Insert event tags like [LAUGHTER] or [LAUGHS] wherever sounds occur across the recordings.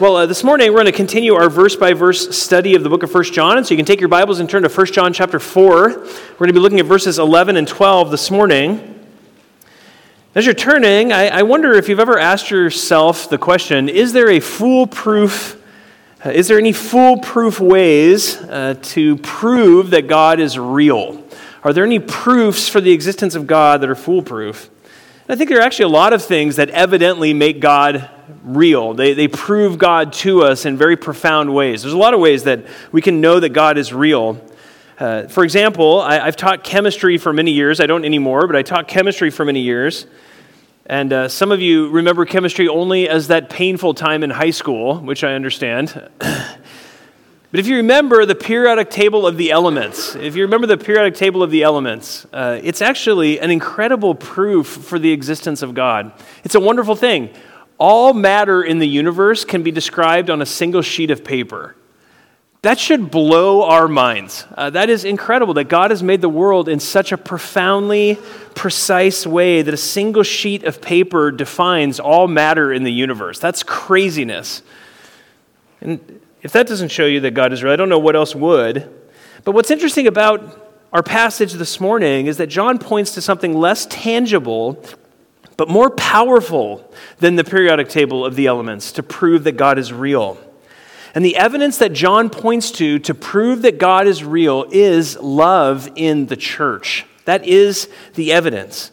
Well, uh, this morning we're going to continue our verse by verse study of the book of 1 John. And so you can take your Bibles and turn to 1 John chapter 4. We're going to be looking at verses 11 and 12 this morning. As you're turning, I, I wonder if you've ever asked yourself the question is there a foolproof, uh, is there any foolproof ways uh, to prove that God is real? Are there any proofs for the existence of God that are foolproof? I think there are actually a lot of things that evidently make God real. They, they prove God to us in very profound ways. There's a lot of ways that we can know that God is real. Uh, for example, I, have taught chemistry for many years. I don't anymore, but I taught chemistry for many years. And uh, some of you remember chemistry only as that painful time in high school, which I understand. [CLEARS THROAT] But if you remember the periodic table of the elements, if you remember the periodic table of the elements, uh, it's actually an incredible proof for the existence of God. It's a wonderful thing. All matter in the universe can be described on a single sheet of paper. That should blow our minds. Uh, that is incredible that God has made the world in such a profoundly precise way that a single sheet of paper defines all matter in the universe. That's craziness. And if that doesn't show you that God is real, I don't know what else would. But what's interesting about our passage this morning is that John points to something less tangible, but more powerful than the periodic table of the elements to prove that God is real. And the evidence that John points to to prove that God is real is love in the church. That is the evidence.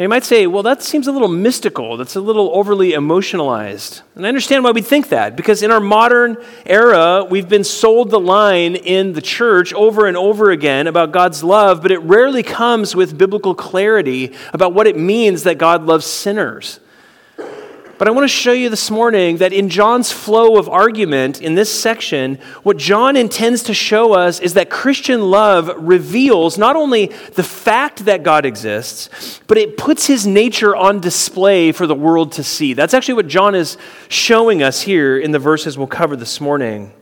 You might say, well, that seems a little mystical. That's a little overly emotionalized. And I understand why we think that, because in our modern era, we've been sold the line in the church over and over again about God's love, but it rarely comes with biblical clarity about what it means that God loves sinners. But I want to show you this morning that in John's flow of argument in this section, what John intends to show us is that Christian love reveals not only the fact that God exists, but it puts his nature on display for the world to see. That's actually what John is showing us here in the verses we'll cover this morning.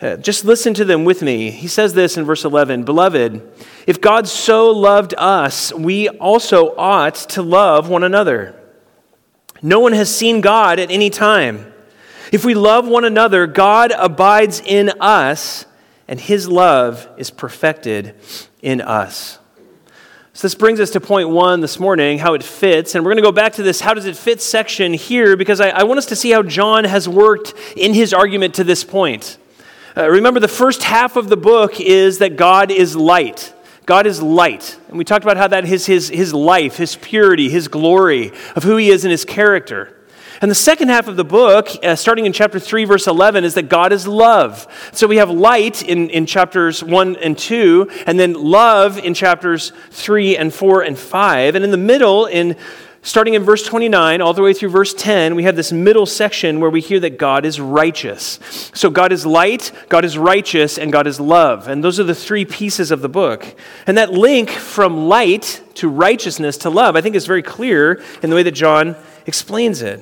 Uh, just listen to them with me. He says this in verse 11 Beloved, if God so loved us, we also ought to love one another. No one has seen God at any time. If we love one another, God abides in us, and his love is perfected in us. So, this brings us to point one this morning how it fits. And we're going to go back to this how does it fit section here because I, I want us to see how John has worked in his argument to this point. Uh, remember, the first half of the book is that God is light. God is light. And we talked about how that is his, his life, his purity, his glory, of who he is and his character. And the second half of the book, uh, starting in chapter 3, verse 11, is that God is love. So we have light in, in chapters 1 and 2, and then love in chapters 3 and 4 and 5. And in the middle, in starting in verse 29 all the way through verse 10, we have this middle section where we hear that God is righteous. So God is light, God is righteous, and God is love. And those are the three pieces of the book. And that link from light to righteousness to love, I think, is very clear in the way that John explains it.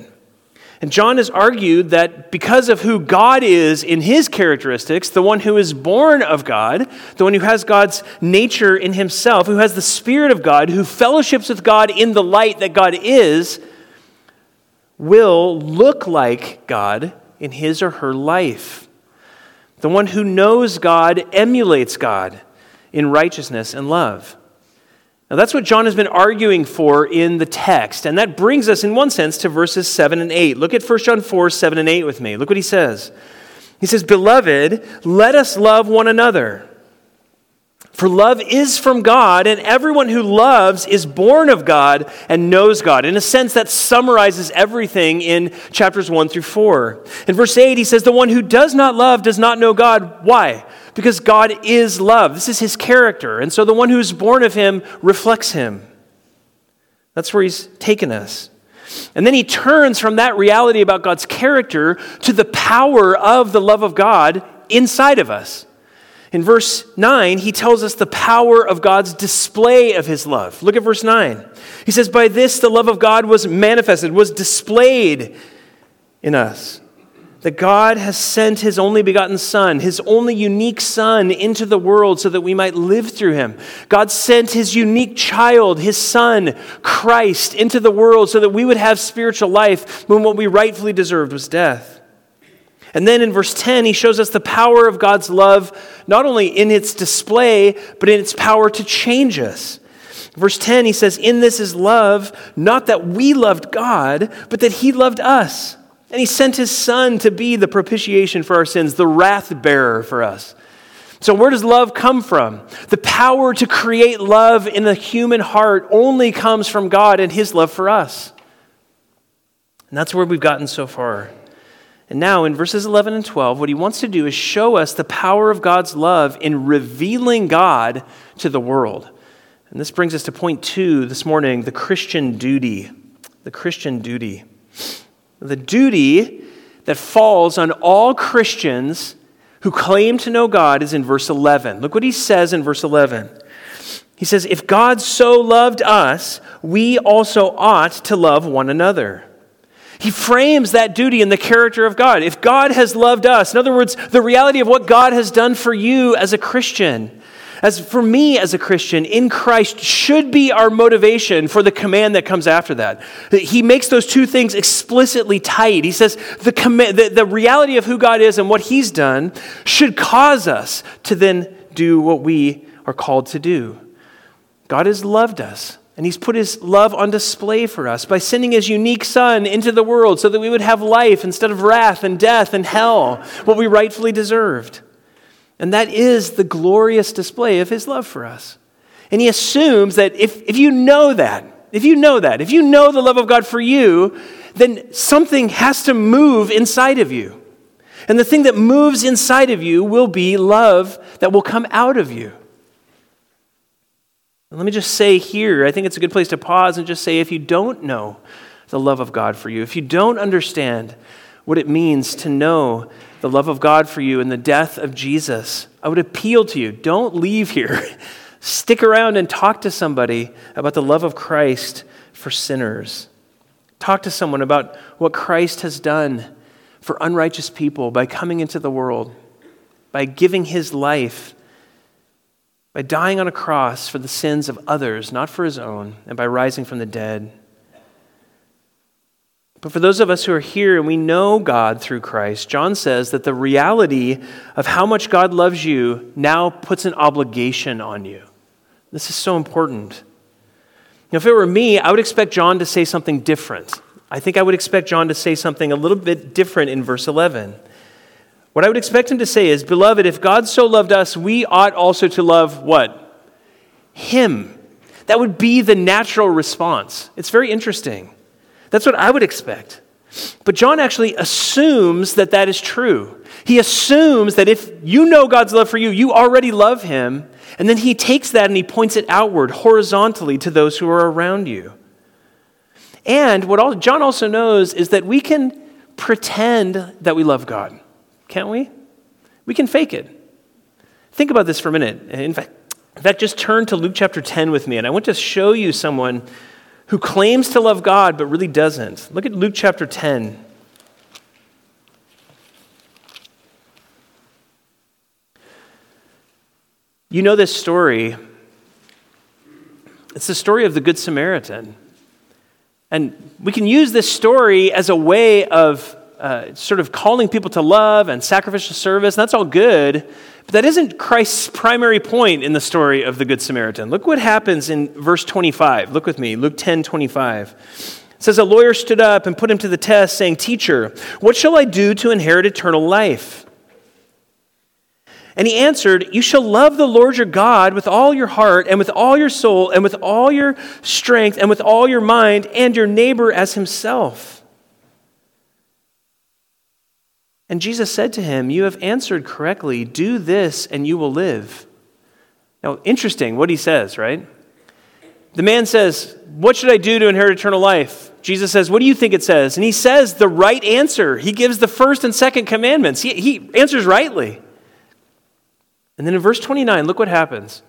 And John has argued that because of who God is in his characteristics, the one who is born of God, the one who has God's nature in himself, who has the Spirit of God, who fellowships with God in the light that God is, will look like God in his or her life. The one who knows God emulates God in righteousness and love. Now, that's what John has been arguing for in the text. And that brings us, in one sense, to verses 7 and 8. Look at 1 John 4, 7 and 8 with me. Look what he says. He says, Beloved, let us love one another. For love is from God, and everyone who loves is born of God and knows God. In a sense, that summarizes everything in chapters 1 through 4. In verse 8, he says, The one who does not love does not know God. Why? Because God is love. This is his character. And so the one who is born of him reflects him. That's where he's taken us. And then he turns from that reality about God's character to the power of the love of God inside of us. In verse 9, he tells us the power of God's display of his love. Look at verse 9. He says, By this the love of God was manifested, was displayed in us that God has sent his only begotten Son, his only unique Son, into the world so that we might live through him. God sent his unique child, his Son, Christ, into the world so that we would have spiritual life when what we rightfully deserved was death. And then in verse 10, he shows us the power of God's love, not only in its display, but in its power to change us. Verse 10, he says, In this is love, not that we loved God, but that he loved us. And he sent his son to be the propitiation for our sins, the wrath bearer for us. So, where does love come from? The power to create love in the human heart only comes from God and his love for us. And that's where we've gotten so far. And now, in verses 11 and 12, what he wants to do is show us the power of God's love in revealing God to the world. And this brings us to point two this morning the Christian duty. The Christian duty. The duty that falls on all Christians who claim to know God is in verse 11. Look what he says in verse 11. He says, If God so loved us, we also ought to love one another. He frames that duty in the character of God. If God has loved us, in other words, the reality of what God has done for you as a Christian, as for me as a Christian in Christ, should be our motivation for the command that comes after that. He makes those two things explicitly tight. He says the, command, the, the reality of who God is and what He's done should cause us to then do what we are called to do. God has loved us. And he's put his love on display for us by sending his unique son into the world so that we would have life instead of wrath and death and hell, what we rightfully deserved. And that is the glorious display of his love for us. And he assumes that if, if you know that, if you know that, if you know the love of God for you, then something has to move inside of you. And the thing that moves inside of you will be love that will come out of you. And let me just say here, I think it's a good place to pause and just say if you don't know the love of God for you, if you don't understand what it means to know the love of God for you and the death of Jesus, I would appeal to you don't leave here. [LAUGHS] Stick around and talk to somebody about the love of Christ for sinners. Talk to someone about what Christ has done for unrighteous people by coming into the world, by giving his life by dying on a cross for the sins of others, not for his own, and by rising from the dead. But for those of us who are here and we know God through Christ, John says that the reality of how much God loves you now puts an obligation on you. This is so important. Now, if it were me, I would expect John to say something different. I think I would expect John to say something a little bit different in verse 11. What I would expect him to say is, Beloved, if God so loved us, we ought also to love what? Him. That would be the natural response. It's very interesting. That's what I would expect. But John actually assumes that that is true. He assumes that if you know God's love for you, you already love him. And then he takes that and he points it outward, horizontally, to those who are around you. And what John also knows is that we can pretend that we love God can't we? We can fake it. Think about this for a minute. In fact, in fact, just turn to Luke chapter 10 with me, and I want to show you someone who claims to love God but really doesn't. Look at Luke chapter 10. You know this story. It's the story of the Good Samaritan. And we can use this story as a way of uh, sort of calling people to love and sacrificial service, and that's all good, but that isn't Christ's primary point in the story of the Good Samaritan. Look what happens in verse 25. Look with me, Luke 10 25. It says, A lawyer stood up and put him to the test, saying, Teacher, what shall I do to inherit eternal life? And he answered, You shall love the Lord your God with all your heart, and with all your soul, and with all your strength, and with all your mind, and your neighbor as himself. And Jesus said to him, You have answered correctly. Do this and you will live. Now, interesting what he says, right? The man says, What should I do to inherit eternal life? Jesus says, What do you think it says? And he says the right answer. He gives the first and second commandments. He, he answers rightly. And then in verse 29, look what happens.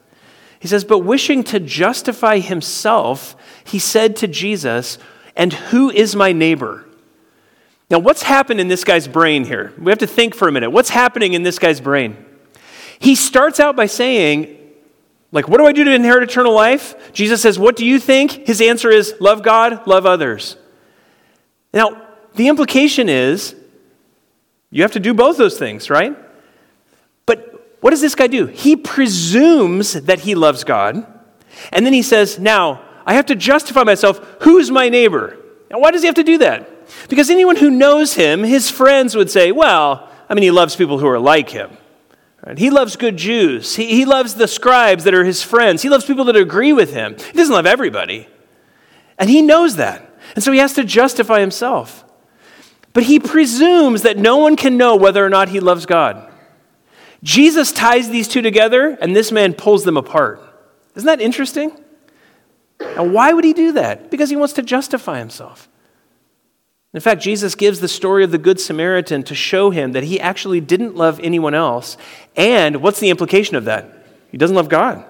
He says, But wishing to justify himself, he said to Jesus, And who is my neighbor? Now, what's happened in this guy's brain here? We have to think for a minute. What's happening in this guy's brain? He starts out by saying, like, what do I do to inherit eternal life? Jesus says, What do you think? His answer is, Love God, love others. Now, the implication is You have to do both those things, right? But what does this guy do? He presumes that he loves God, and then he says, Now, I have to justify myself. Who's my neighbor? Now, why does he have to do that? Because anyone who knows him, his friends would say, Well, I mean, he loves people who are like him. Right? He loves good Jews. He, he loves the scribes that are his friends. He loves people that agree with him. He doesn't love everybody. And he knows that. And so he has to justify himself. But he presumes that no one can know whether or not he loves God. Jesus ties these two together, and this man pulls them apart. Isn't that interesting? Now, why would he do that? Because he wants to justify himself. In fact, Jesus gives the story of the Good Samaritan to show him that he actually didn't love anyone else. And what's the implication of that? He doesn't love God.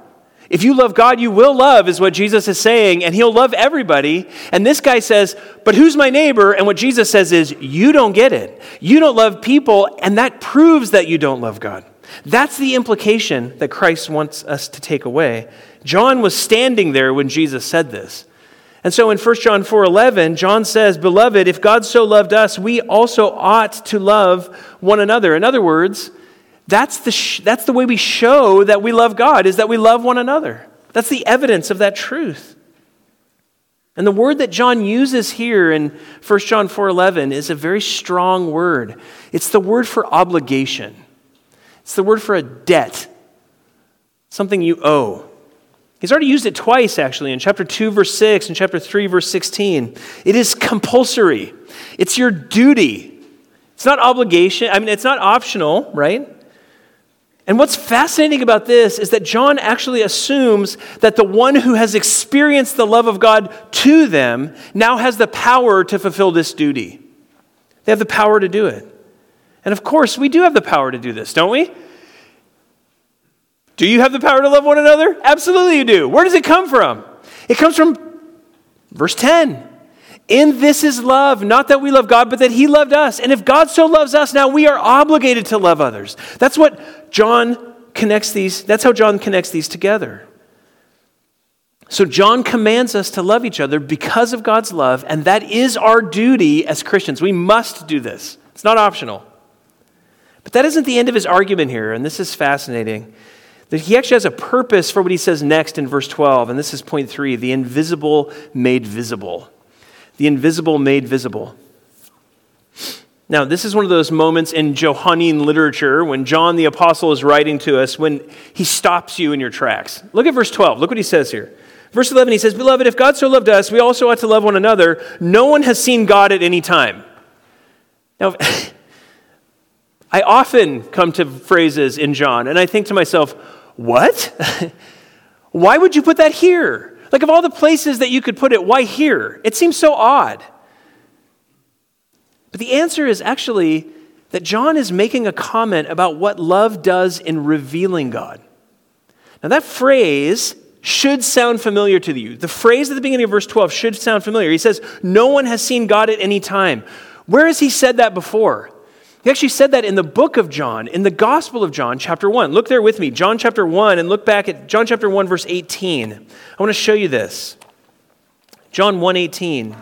If you love God, you will love, is what Jesus is saying, and he'll love everybody. And this guy says, But who's my neighbor? And what Jesus says is, You don't get it. You don't love people, and that proves that you don't love God. That's the implication that Christ wants us to take away. John was standing there when Jesus said this. And so in 1 John 4:11, John says, "Beloved, if God so loved us, we also ought to love one another." In other words, that's the, sh- that's the way we show that we love God, is that we love one another. That's the evidence of that truth. And the word that John uses here in 1 John 4:11 is a very strong word. It's the word for obligation. It's the word for a debt. Something you owe. He's already used it twice actually in chapter 2 verse 6 and chapter 3 verse 16. It is compulsory. It's your duty. It's not obligation. I mean it's not optional, right? And what's fascinating about this is that John actually assumes that the one who has experienced the love of God to them now has the power to fulfill this duty. They have the power to do it. And of course, we do have the power to do this, don't we? Do you have the power to love one another? Absolutely, you do. Where does it come from? It comes from verse 10. In this is love, not that we love God, but that He loved us. And if God so loves us, now we are obligated to love others. That's what John connects these, that's how John connects these together. So John commands us to love each other because of God's love, and that is our duty as Christians. We must do this. It's not optional. But that isn't the end of his argument here, and this is fascinating. That he actually has a purpose for what he says next in verse 12, and this is point three the invisible made visible the invisible made visible. Now, this is one of those moments in Johannine literature when John the Apostle is writing to us when he stops you in your tracks. Look at verse 12. Look what he says here. Verse 11, he says, Beloved, if God so loved us, we also ought to love one another. No one has seen God at any time. Now, [LAUGHS] I often come to phrases in John, and I think to myself, What? [LAUGHS] Why would you put that here? Like, of all the places that you could put it, why here? It seems so odd. But the answer is actually that John is making a comment about what love does in revealing God. Now, that phrase should sound familiar to you. The phrase at the beginning of verse 12 should sound familiar. He says, No one has seen God at any time. Where has he said that before? He actually said that in the book of John, in the Gospel of John, chapter 1. Look there with me, John chapter 1, and look back at John chapter 1, verse 18. I want to show you this. John 1 18.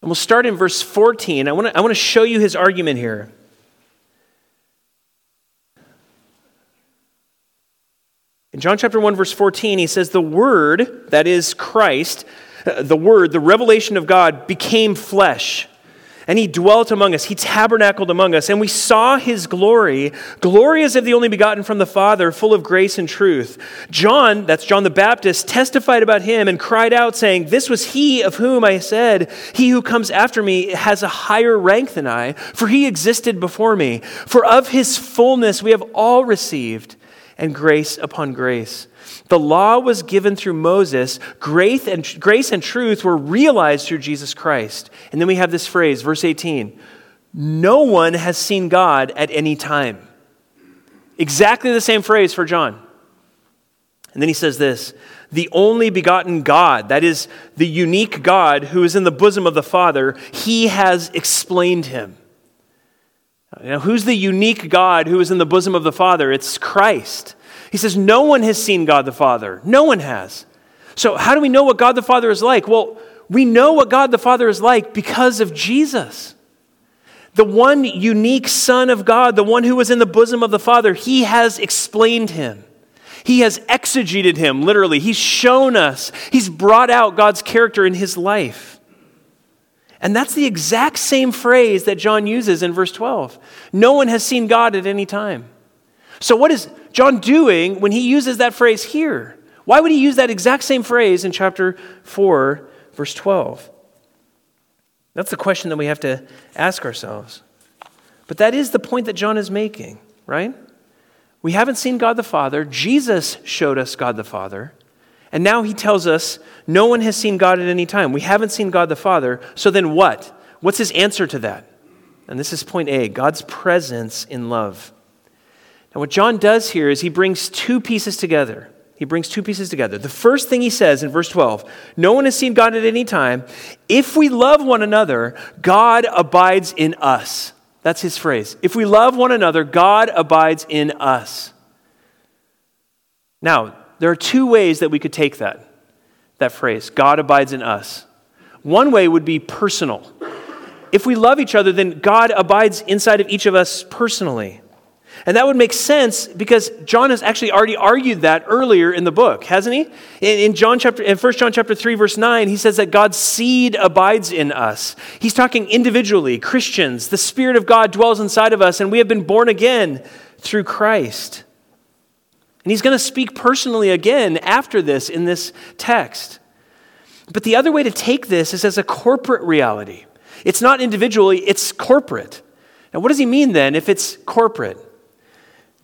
And we'll start in verse 14. I want to, I want to show you his argument here. In John chapter 1, verse 14, he says, The Word, that is Christ, uh, the Word, the revelation of God, became flesh. And he dwelt among us. He tabernacled among us. And we saw his glory, glory as of the only begotten from the Father, full of grace and truth. John, that's John the Baptist, testified about him and cried out, saying, This was he of whom I said, He who comes after me has a higher rank than I, for he existed before me. For of his fullness we have all received and grace upon grace. The law was given through Moses, grace and, grace and truth were realized through Jesus Christ. And then we have this phrase, verse 18 No one has seen God at any time. Exactly the same phrase for John. And then he says this the only begotten God, that is, the unique God who is in the bosom of the Father, he has explained him. Now, who's the unique God who is in the bosom of the Father? It's Christ. He says, No one has seen God the Father. No one has. So, how do we know what God the Father is like? Well, we know what God the Father is like because of Jesus. The one unique Son of God, the one who was in the bosom of the Father, he has explained him. He has exegeted him, literally. He's shown us, he's brought out God's character in his life. And that's the exact same phrase that John uses in verse 12. No one has seen God at any time. So, what is John doing when he uses that phrase here? Why would he use that exact same phrase in chapter 4, verse 12? That's the question that we have to ask ourselves. But that is the point that John is making, right? We haven't seen God the Father. Jesus showed us God the Father. And now he tells us no one has seen God at any time. We haven't seen God the Father. So then what? What's his answer to that? And this is point A God's presence in love. Now, what John does here is he brings two pieces together. He brings two pieces together. The first thing he says in verse 12 No one has seen God at any time. If we love one another, God abides in us. That's his phrase. If we love one another, God abides in us. Now, there are two ways that we could take that, that phrase God abides in us. One way would be personal. If we love each other, then God abides inside of each of us personally. And that would make sense because John has actually already argued that earlier in the book, hasn't he? In, John chapter in 1 John chapter 3 verse 9, he says that God's seed abides in us. He's talking individually, Christians. The spirit of God dwells inside of us and we have been born again through Christ. And he's going to speak personally again after this in this text. But the other way to take this is as a corporate reality. It's not individually, it's corporate. Now, what does he mean then if it's corporate?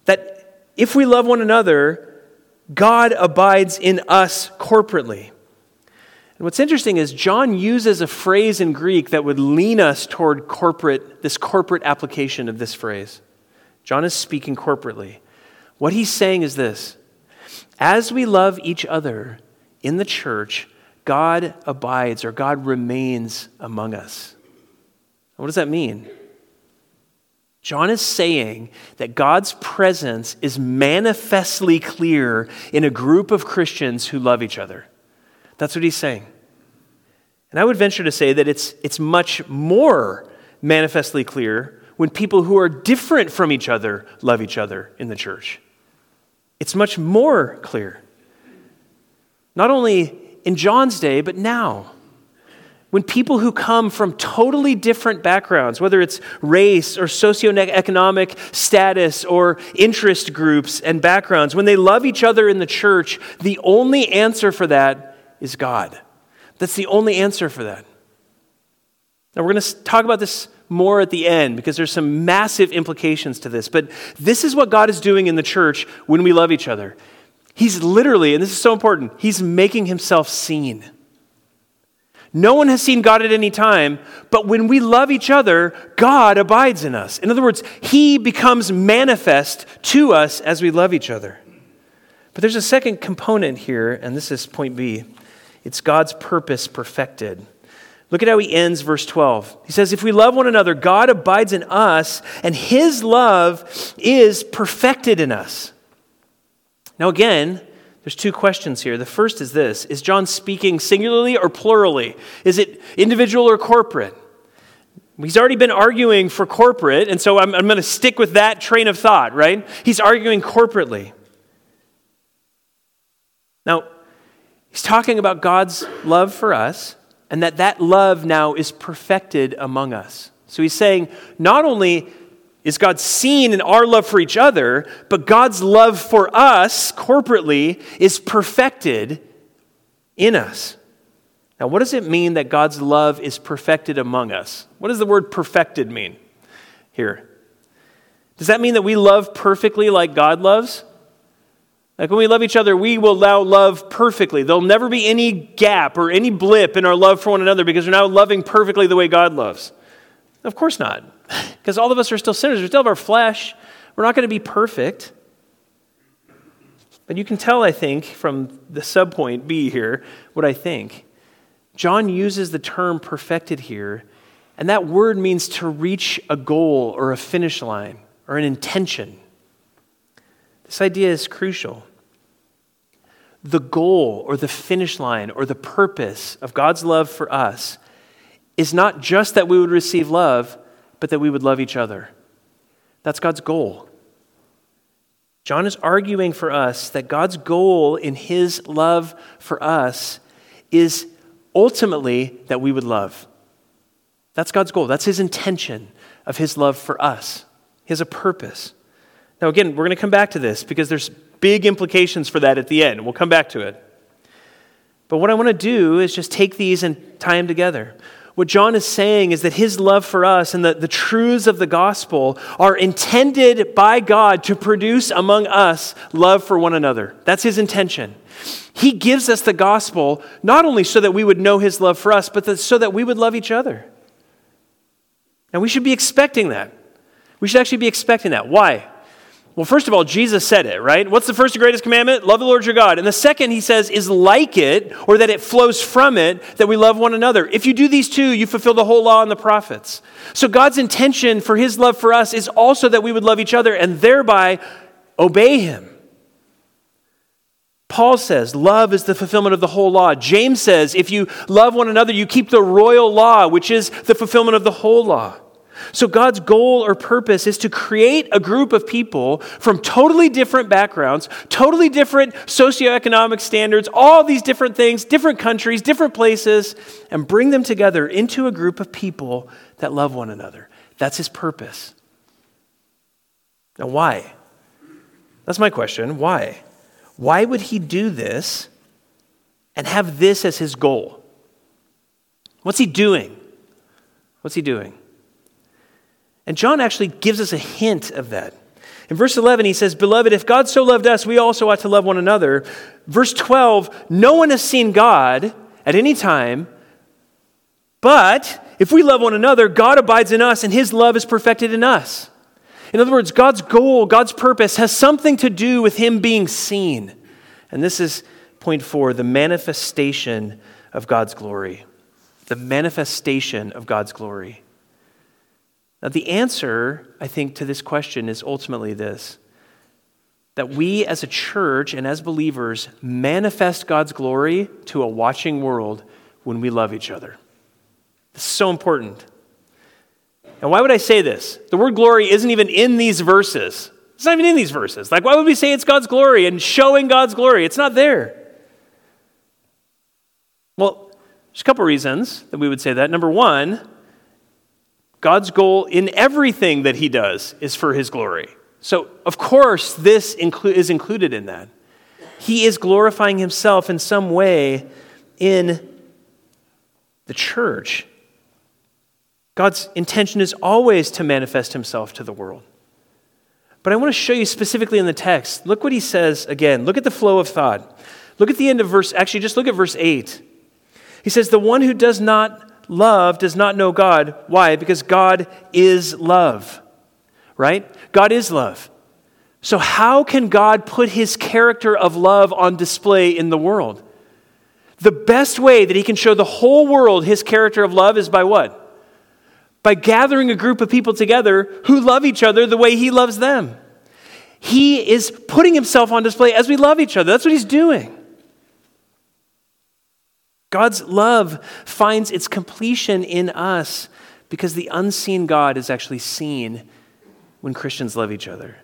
that if we love one another, God abides in us corporately. And what's interesting is John uses a phrase in Greek that would lean us toward corporate, this corporate application of this phrase. John is speaking corporately. What he's saying is this As we love each other in the church, God abides or God remains among us. What does that mean? John is saying that God's presence is manifestly clear in a group of Christians who love each other. That's what he's saying. And I would venture to say that it's, it's much more manifestly clear when people who are different from each other love each other in the church. It's much more clear. Not only in John's day, but now. When people who come from totally different backgrounds, whether it's race or socioeconomic status or interest groups and backgrounds, when they love each other in the church, the only answer for that is God. That's the only answer for that. Now, we're going to talk about this more at the end because there's some massive implications to this. But this is what God is doing in the church when we love each other. He's literally, and this is so important, He's making Himself seen. No one has seen God at any time, but when we love each other, God abides in us. In other words, He becomes manifest to us as we love each other. But there's a second component here, and this is point B it's God's purpose perfected. Look at how he ends verse 12. He says, If we love one another, God abides in us, and His love is perfected in us. Now, again, there's two questions here. The first is this Is John speaking singularly or plurally? Is it individual or corporate? He's already been arguing for corporate, and so I'm, I'm going to stick with that train of thought, right? He's arguing corporately. Now, he's talking about God's love for us, and that that love now is perfected among us. So he's saying not only is God seen in our love for each other, but God's love for us corporately is perfected in us. Now, what does it mean that God's love is perfected among us? What does the word perfected mean here? Does that mean that we love perfectly like God loves? Like when we love each other, we will now love perfectly. There'll never be any gap or any blip in our love for one another because we're now loving perfectly the way God loves. Of course not [LAUGHS] because all of us are still sinners. We still have our flesh. We're not going to be perfect. But you can tell, I think, from the subpoint B here, what I think. John uses the term perfected here, and that word means to reach a goal or a finish line or an intention. This idea is crucial. The goal or the finish line or the purpose of God's love for us is not just that we would receive love, but that we would love each other. That's God's goal. John is arguing for us that God's goal in his love for us is ultimately that we would love. That's God's goal. That's his intention of his love for us. He has a purpose. Now, again, we're going to come back to this because there's big implications for that at the end. We'll come back to it. But what I want to do is just take these and tie them together. What John is saying is that his love for us and the, the truths of the gospel are intended by God to produce among us love for one another. That's his intention. He gives us the gospel not only so that we would know his love for us, but so that we would love each other. And we should be expecting that. We should actually be expecting that. Why? Well, first of all, Jesus said it, right? What's the first and greatest commandment? Love the Lord your God. And the second, he says, is like it, or that it flows from it, that we love one another. If you do these two, you fulfill the whole law and the prophets. So God's intention for his love for us is also that we would love each other and thereby obey him. Paul says, love is the fulfillment of the whole law. James says, if you love one another, you keep the royal law, which is the fulfillment of the whole law. So, God's goal or purpose is to create a group of people from totally different backgrounds, totally different socioeconomic standards, all these different things, different countries, different places, and bring them together into a group of people that love one another. That's His purpose. Now, why? That's my question. Why? Why would He do this and have this as His goal? What's He doing? What's He doing? And John actually gives us a hint of that. In verse 11, he says, Beloved, if God so loved us, we also ought to love one another. Verse 12, no one has seen God at any time, but if we love one another, God abides in us and his love is perfected in us. In other words, God's goal, God's purpose has something to do with him being seen. And this is point four the manifestation of God's glory. The manifestation of God's glory. Now, the answer, I think, to this question is ultimately this that we as a church and as believers manifest God's glory to a watching world when we love each other. This is so important. And why would I say this? The word glory isn't even in these verses. It's not even in these verses. Like, why would we say it's God's glory and showing God's glory? It's not there. Well, there's a couple reasons that we would say that. Number one, God's goal in everything that he does is for his glory. So, of course, this inclu- is included in that. He is glorifying himself in some way in the church. God's intention is always to manifest himself to the world. But I want to show you specifically in the text. Look what he says again. Look at the flow of thought. Look at the end of verse, actually, just look at verse 8. He says, The one who does not love does not know God. Why? Because God is love, right? God is love. So, how can God put his character of love on display in the world? The best way that he can show the whole world his character of love is by what? By gathering a group of people together who love each other the way he loves them. He is putting himself on display as we love each other. That's what he's doing. God's love finds its completion in us because the unseen God is actually seen when Christians love each other.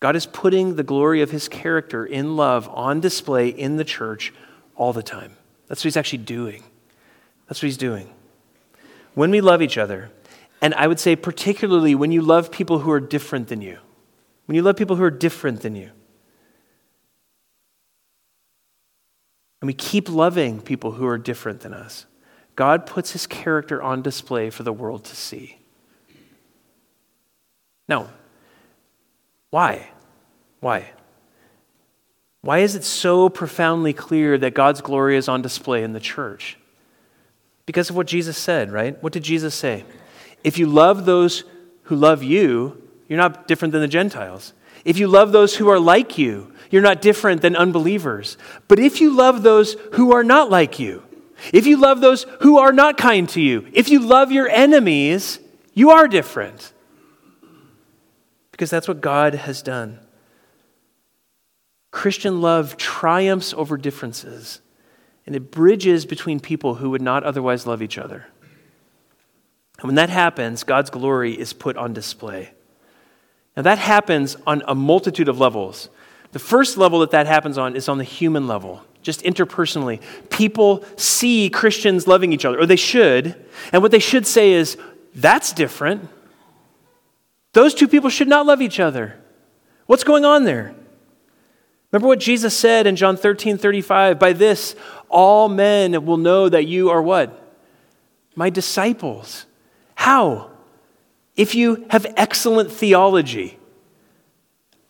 God is putting the glory of his character in love on display in the church all the time. That's what he's actually doing. That's what he's doing. When we love each other, and I would say particularly when you love people who are different than you, when you love people who are different than you, and we keep loving people who are different than us, God puts his character on display for the world to see. Now, why? Why? Why is it so profoundly clear that God's glory is on display in the church? Because of what Jesus said, right? What did Jesus say? If you love those who love you, you're not different than the Gentiles. If you love those who are like you, you're not different than unbelievers. But if you love those who are not like you, if you love those who are not kind to you, if you love your enemies, you are different. Because that's what God has done. Christian love triumphs over differences, and it bridges between people who would not otherwise love each other. And when that happens, God's glory is put on display. Now, that happens on a multitude of levels. The first level that that happens on is on the human level, just interpersonally. People see Christians loving each other, or they should, and what they should say is, that's different. Those two people should not love each other. What's going on there? Remember what Jesus said in John 13 35? By this, all men will know that you are what? My disciples. How? If you have excellent theology.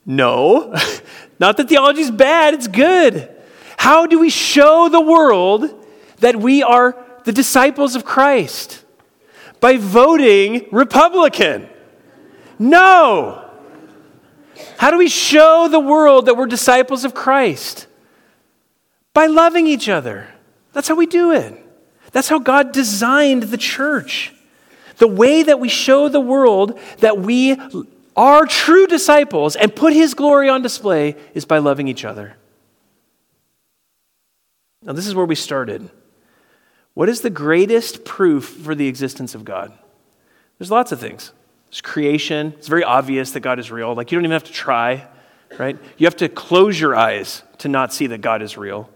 No, [LAUGHS] not that theology is bad, it's good. How do we show the world that we are the disciples of Christ? By voting Republican. No. How do we show the world that we're disciples of Christ? By loving each other. That's how we do it. That's how God designed the church. The way that we show the world that we are true disciples and put his glory on display is by loving each other. Now, this is where we started. What is the greatest proof for the existence of God? There's lots of things. It's creation. It's very obvious that God is real. Like, you don't even have to try, right? You have to close your eyes to not see that God is real.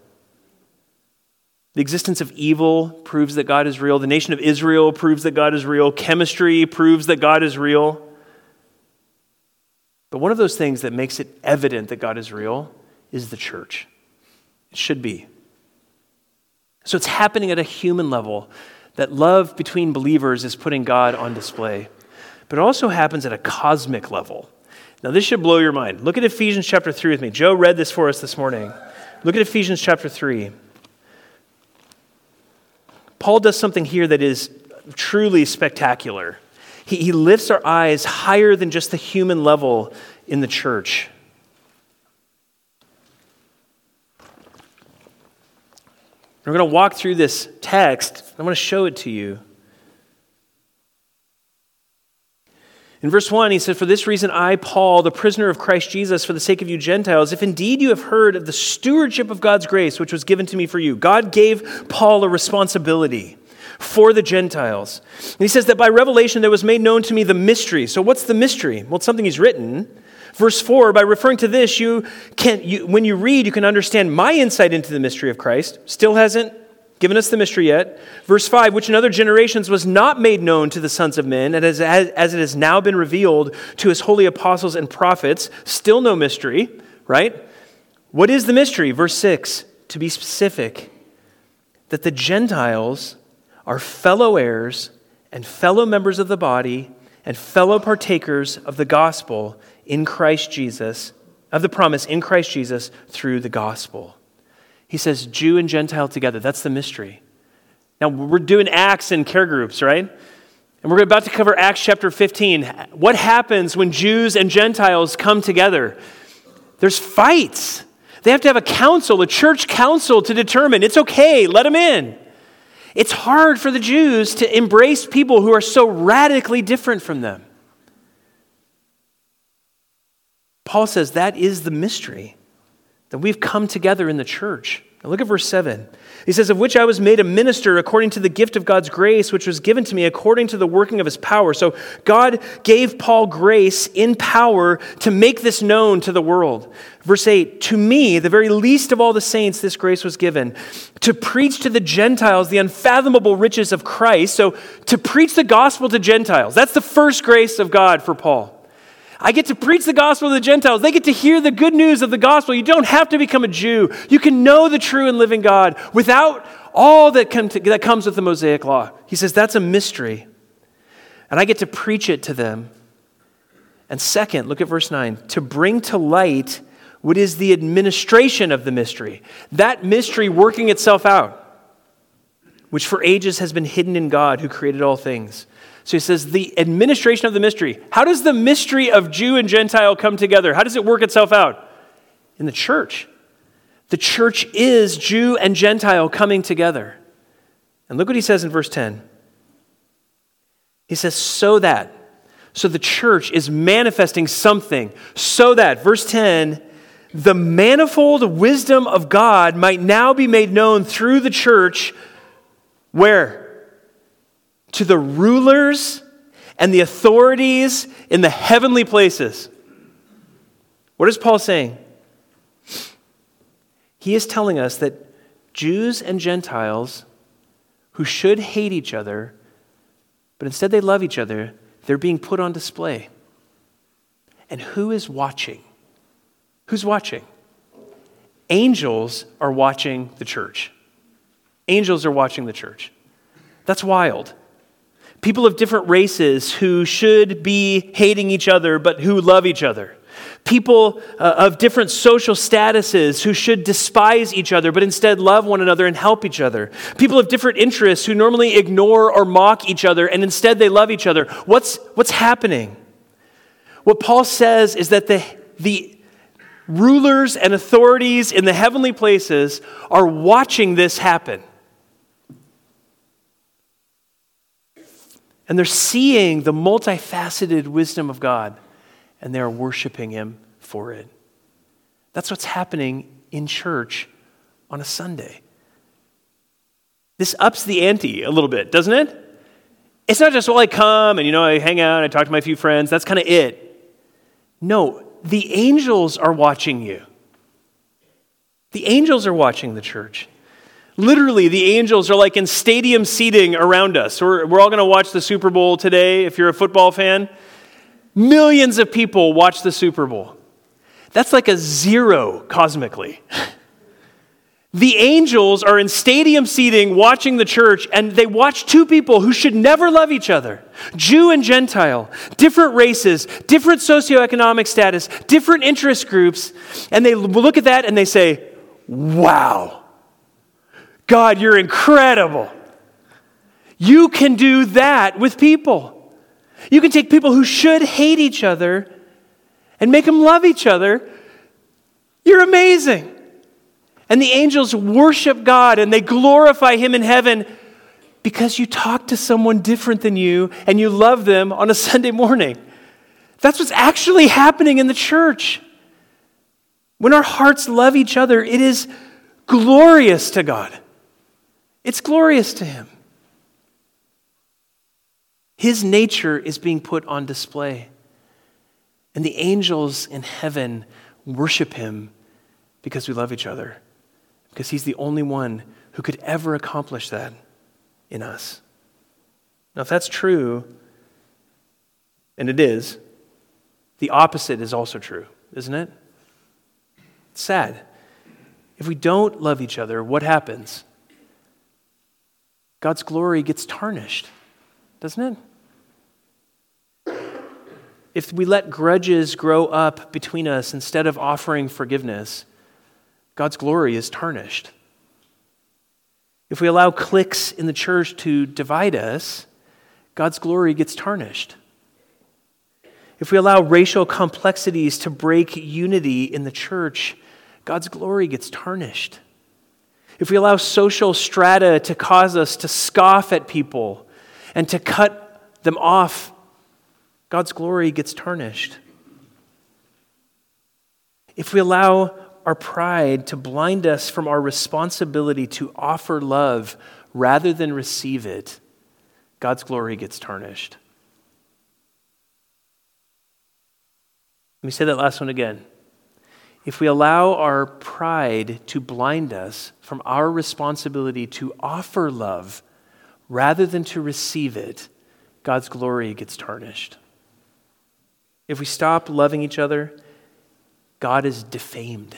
The existence of evil proves that God is real. The nation of Israel proves that God is real. Chemistry proves that God is real. But one of those things that makes it evident that God is real is the church. It should be. So it's happening at a human level that love between believers is putting God on display but it also happens at a cosmic level. Now, this should blow your mind. Look at Ephesians chapter 3 with me. Joe read this for us this morning. Look at Ephesians chapter 3. Paul does something here that is truly spectacular. He, he lifts our eyes higher than just the human level in the church. We're going to walk through this text. I'm going to show it to you. In verse 1, he said, For this reason, I, Paul, the prisoner of Christ Jesus, for the sake of you Gentiles, if indeed you have heard of the stewardship of God's grace, which was given to me for you, God gave Paul a responsibility for the Gentiles. And he says that by revelation there was made known to me the mystery. So, what's the mystery? Well, it's something he's written. Verse 4, by referring to this, you can, you, when you read, you can understand my insight into the mystery of Christ. Still hasn't given us the mystery yet. Verse 5, which in other generations was not made known to the sons of men, and as, as it has now been revealed to his holy apostles and prophets, still no mystery, right? What is the mystery? Verse 6, to be specific, that the Gentiles are fellow heirs and fellow members of the body and fellow partakers of the gospel in Christ Jesus, of the promise in Christ Jesus through the gospel. He says Jew and Gentile together. That's the mystery. Now, we're doing Acts and care groups, right? And we're about to cover Acts chapter 15. What happens when Jews and Gentiles come together? There's fights. They have to have a council, a church council to determine it's okay, let them in. It's hard for the Jews to embrace people who are so radically different from them. Paul says that is the mystery that we've come together in the church. Now look at verse 7. He says, Of which I was made a minister according to the gift of God's grace, which was given to me according to the working of his power. So God gave Paul grace in power to make this known to the world. Verse 8 To me, the very least of all the saints, this grace was given to preach to the Gentiles the unfathomable riches of Christ. So to preach the gospel to Gentiles. That's the first grace of God for Paul. I get to preach the gospel to the Gentiles. They get to hear the good news of the gospel. You don't have to become a Jew. You can know the true and living God without all that, to, that comes with the Mosaic law. He says that's a mystery. And I get to preach it to them. And second, look at verse 9 to bring to light what is the administration of the mystery, that mystery working itself out, which for ages has been hidden in God who created all things so he says, the administration of the mystery. How does the mystery of Jew and Gentile come together? How does it work itself out? In the church. The church is Jew and Gentile coming together. And look what he says in verse 10. He says, so that. So the church is manifesting something. So that, verse 10, the manifold wisdom of God might now be made known through the church. Where? To the rulers and the authorities in the heavenly places. What is Paul saying? He is telling us that Jews and Gentiles who should hate each other, but instead they love each other, they're being put on display. And who is watching? Who's watching? Angels are watching the church. Angels are watching the church. That's wild. People of different races who should be hating each other, but who love each other. People uh, of different social statuses who should despise each other, but instead love one another and help each other. People of different interests who normally ignore or mock each other, and instead they love each other. What's, what's happening? What Paul says is that the, the rulers and authorities in the heavenly places are watching this happen. And they're seeing the multifaceted wisdom of God, and they're worshiping Him for it. That's what's happening in church on a Sunday. This ups the ante a little bit, doesn't it? It's not just, well, I come and, you know, I hang out, I talk to my few friends, that's kind of it. No, the angels are watching you. The angels are watching the church. Literally, the angels are like in stadium seating around us. We're, we're all going to watch the Super Bowl today if you're a football fan. Millions of people watch the Super Bowl. That's like a zero cosmically. [LAUGHS] The angels are in stadium seating watching the church, and they watch two people who should never love each other Jew and Gentile, different races, different socioeconomic status, different interest groups, and they look at that and they say, Wow, God, you're incredible. You can do that with people. You can take people who should hate each other and make them love each other. You're amazing. And the angels worship God and they glorify Him in heaven because you talk to someone different than you and you love them on a [LAUGHS] Sunday morning. That's what's actually happening in the church. When our hearts love each other, it is glorious to God. It's glorious to Him. His nature is being put on display. And the angels in heaven worship Him because we love each other because he's the only one who could ever accomplish that in us. Now, if that's true, and it is, the opposite is also true, isn't it? It's sad. If we don't love each other, what happens? God's glory gets tarnished, doesn't it? If we let grudges grow up between us instead of offering forgiveness, God's glory is tarnished. If we allow cliques in the church to divide us, God's glory gets tarnished. If we allow racial complexities to break unity in the church, God's glory gets tarnished. If we allow social strata to cause us to scoff at people and to cut them off, God's glory gets tarnished. If we allow our pride to blind us from our responsibility to offer love rather than receive it, God's glory gets tarnished. Let me say that last one again. If we allow our pride to blind us from our responsibility to offer love rather than to receive it, God's glory gets tarnished. If we stop loving each other, God is defamed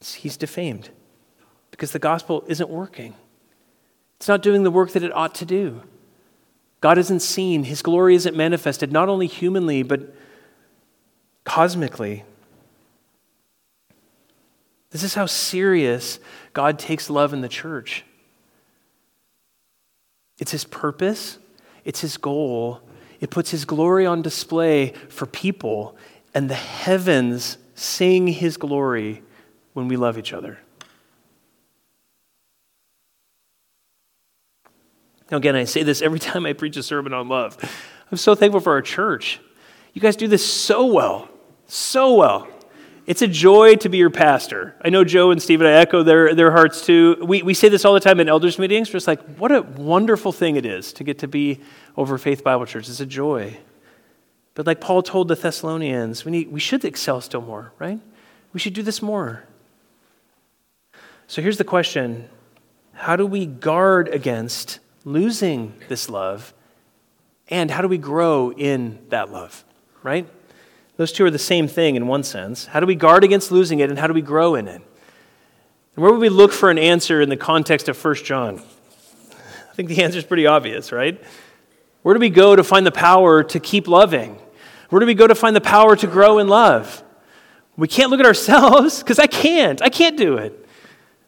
he's defamed because the gospel isn't working. It's not doing the work that it ought to do. God isn't seen, his glory isn't manifested, not only humanly, but cosmically. This is how serious God takes love in the church. It's his purpose, it's his goal. It puts his glory on display for people, and the heavens sing his glory when we love each other. Now, again, I say this every [LAUGHS] time I preach a sermon on love. I'm so thankful for our church. You guys do this so well, so well. It's a joy to be your pastor. I know Joe and Steve and I echo their, their hearts too. We, we say this all the time in elders meetings, just like, what a wonderful thing it is to get to be over Faith Bible Church. It's a joy. But like Paul told the Thessalonians, we, need, we should excel still more, right? We should do this more. So here's the question How do we guard against losing this love? And how do we grow in that love, right? Those two are the same thing in one sense. How do we guard against losing it, and how do we grow in it? And where would we look for an answer in the context of 1 John? I think the answer is pretty obvious, right? Where do we go to find the power to keep loving? Where do we go to find the power to grow in love? We can't look at ourselves because I can't. I can't do it.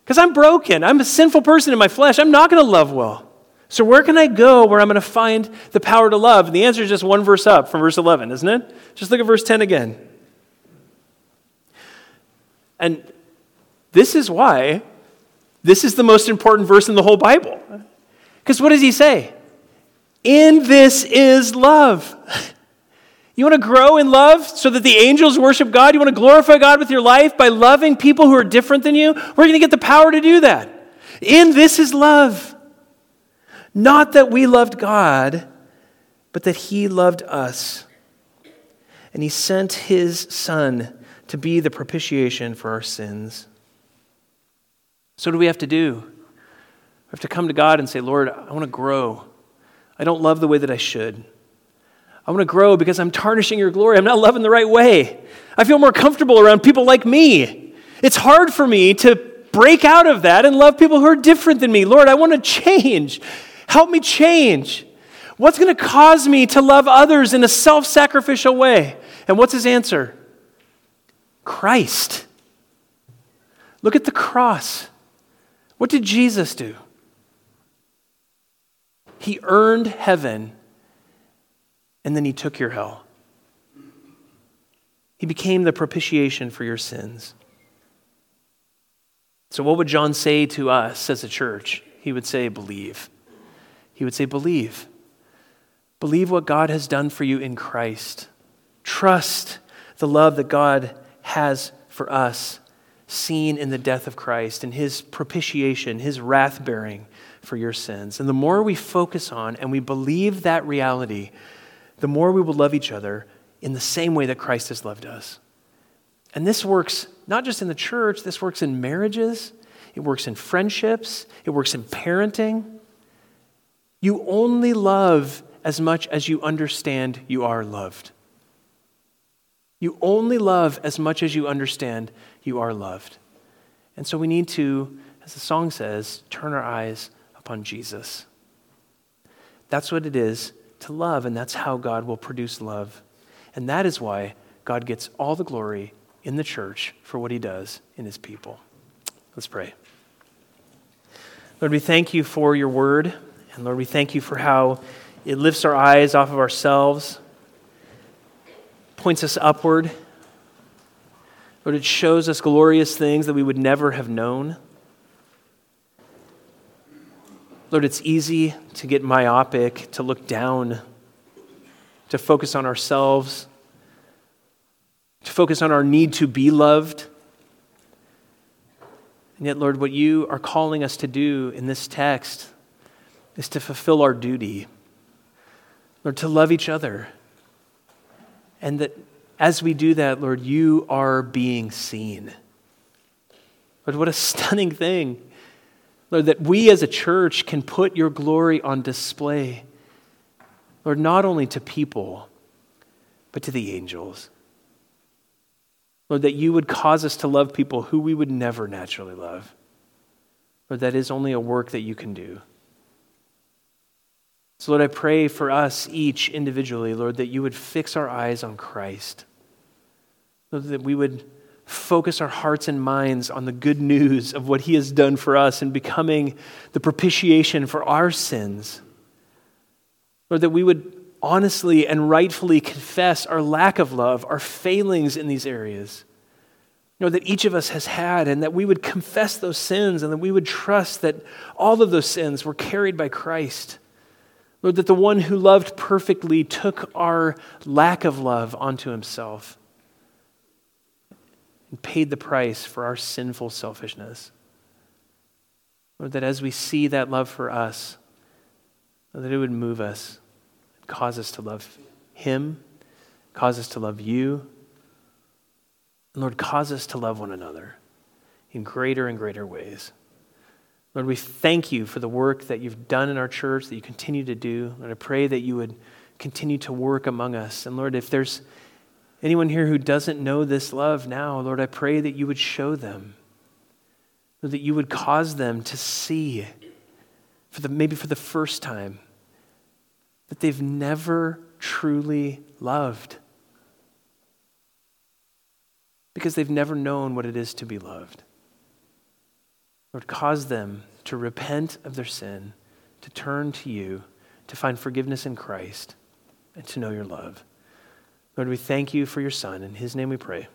Because I'm broken. I'm a sinful person in my flesh. I'm not going to love well. So, where can I go where I'm going to find the power to love? And the answer is just one verse up from verse 11, isn't it? Just look at verse 10 again. And this is why this is the most important verse in the whole Bible. Because what does he say? In this is love. [LAUGHS] You want to grow in love so that the angels worship God? You want to glorify God with your life by loving people who are different than you? We're going to get the power to do that. In this is love. Not that we loved God, but that He loved us. And He sent His Son to be the propitiation for our sins. So, what do we have to do? We have to come to God and say, Lord, I want to grow. I don't love the way that I should. I want to grow because I'm tarnishing your glory. I'm not loving the right way. I feel more comfortable around people like me. It's hard for me to break out of that and love people who are different than me. Lord, I want to change. Help me change. What's going to cause me to love others in a self sacrificial way? And what's his answer? Christ. Look at the cross. What did Jesus do? He earned heaven and then he took your hell. He became the propitiation for your sins. So, what would John say to us as a church? He would say, Believe. He would say, Believe. Believe what God has done for you in Christ. Trust the love that God has for us, seen in the death of Christ and his propitiation, his wrath bearing for your sins. And the more we focus on and we believe that reality, the more we will love each other in the same way that Christ has loved us. And this works not just in the church, this works in marriages, it works in friendships, it works in parenting. You only love as much as you understand you are loved. You only love as much as you understand you are loved. And so we need to, as the song says, turn our eyes upon Jesus. That's what it is to love, and that's how God will produce love. And that is why God gets all the glory in the church for what he does in his people. Let's pray. Lord, we thank you for your word. And Lord, we thank you for how it lifts our eyes off of ourselves, points us upward. Lord, it shows us glorious things that we would never have known. Lord, it's easy to get myopic, to look down, to focus on ourselves, to focus on our need to be loved. And yet, Lord, what you are calling us to do in this text is to fulfill our duty, Lord, to love each other. And that as we do that, Lord, you are being seen. Lord, what a stunning thing. Lord, that we as a church can put your glory on display. Lord, not only to people, but to the angels. Lord, that you would cause us to love people who we would never naturally love. Lord, that is only a work that you can do. So, Lord, I pray for us each individually, Lord, that you would fix our eyes on Christ. Lord, that we would focus our hearts and minds on the good news of what he has done for us in becoming the propitiation for our sins. Lord, that we would honestly and rightfully confess our lack of love, our failings in these areas. Lord, that each of us has had, and that we would confess those sins and that we would trust that all of those sins were carried by Christ. Lord, that the one who loved perfectly took our lack of love onto himself. and paid the price for our sinful selfishness. Lord, that as we see that love for us, that it would move us, cause us to love Him, cause us to love you, and Lord, cause us to love one another in greater and greater ways. Lord, we thank you for the work that you've done in our church, that you continue to do. Lord, I pray that you would continue to work among us. And Lord, if there's anyone here who doesn't know this love now, Lord, I pray that you would show them, Lord, that you would cause them to see, for the, maybe for the first time, that they've never truly loved because they've never known what it is to be loved. Lord, cause them to repent of their sin, to turn to you, to find forgiveness in Christ, and to know your love. Lord, we thank you for your Son. In his name we pray.